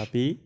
tapi?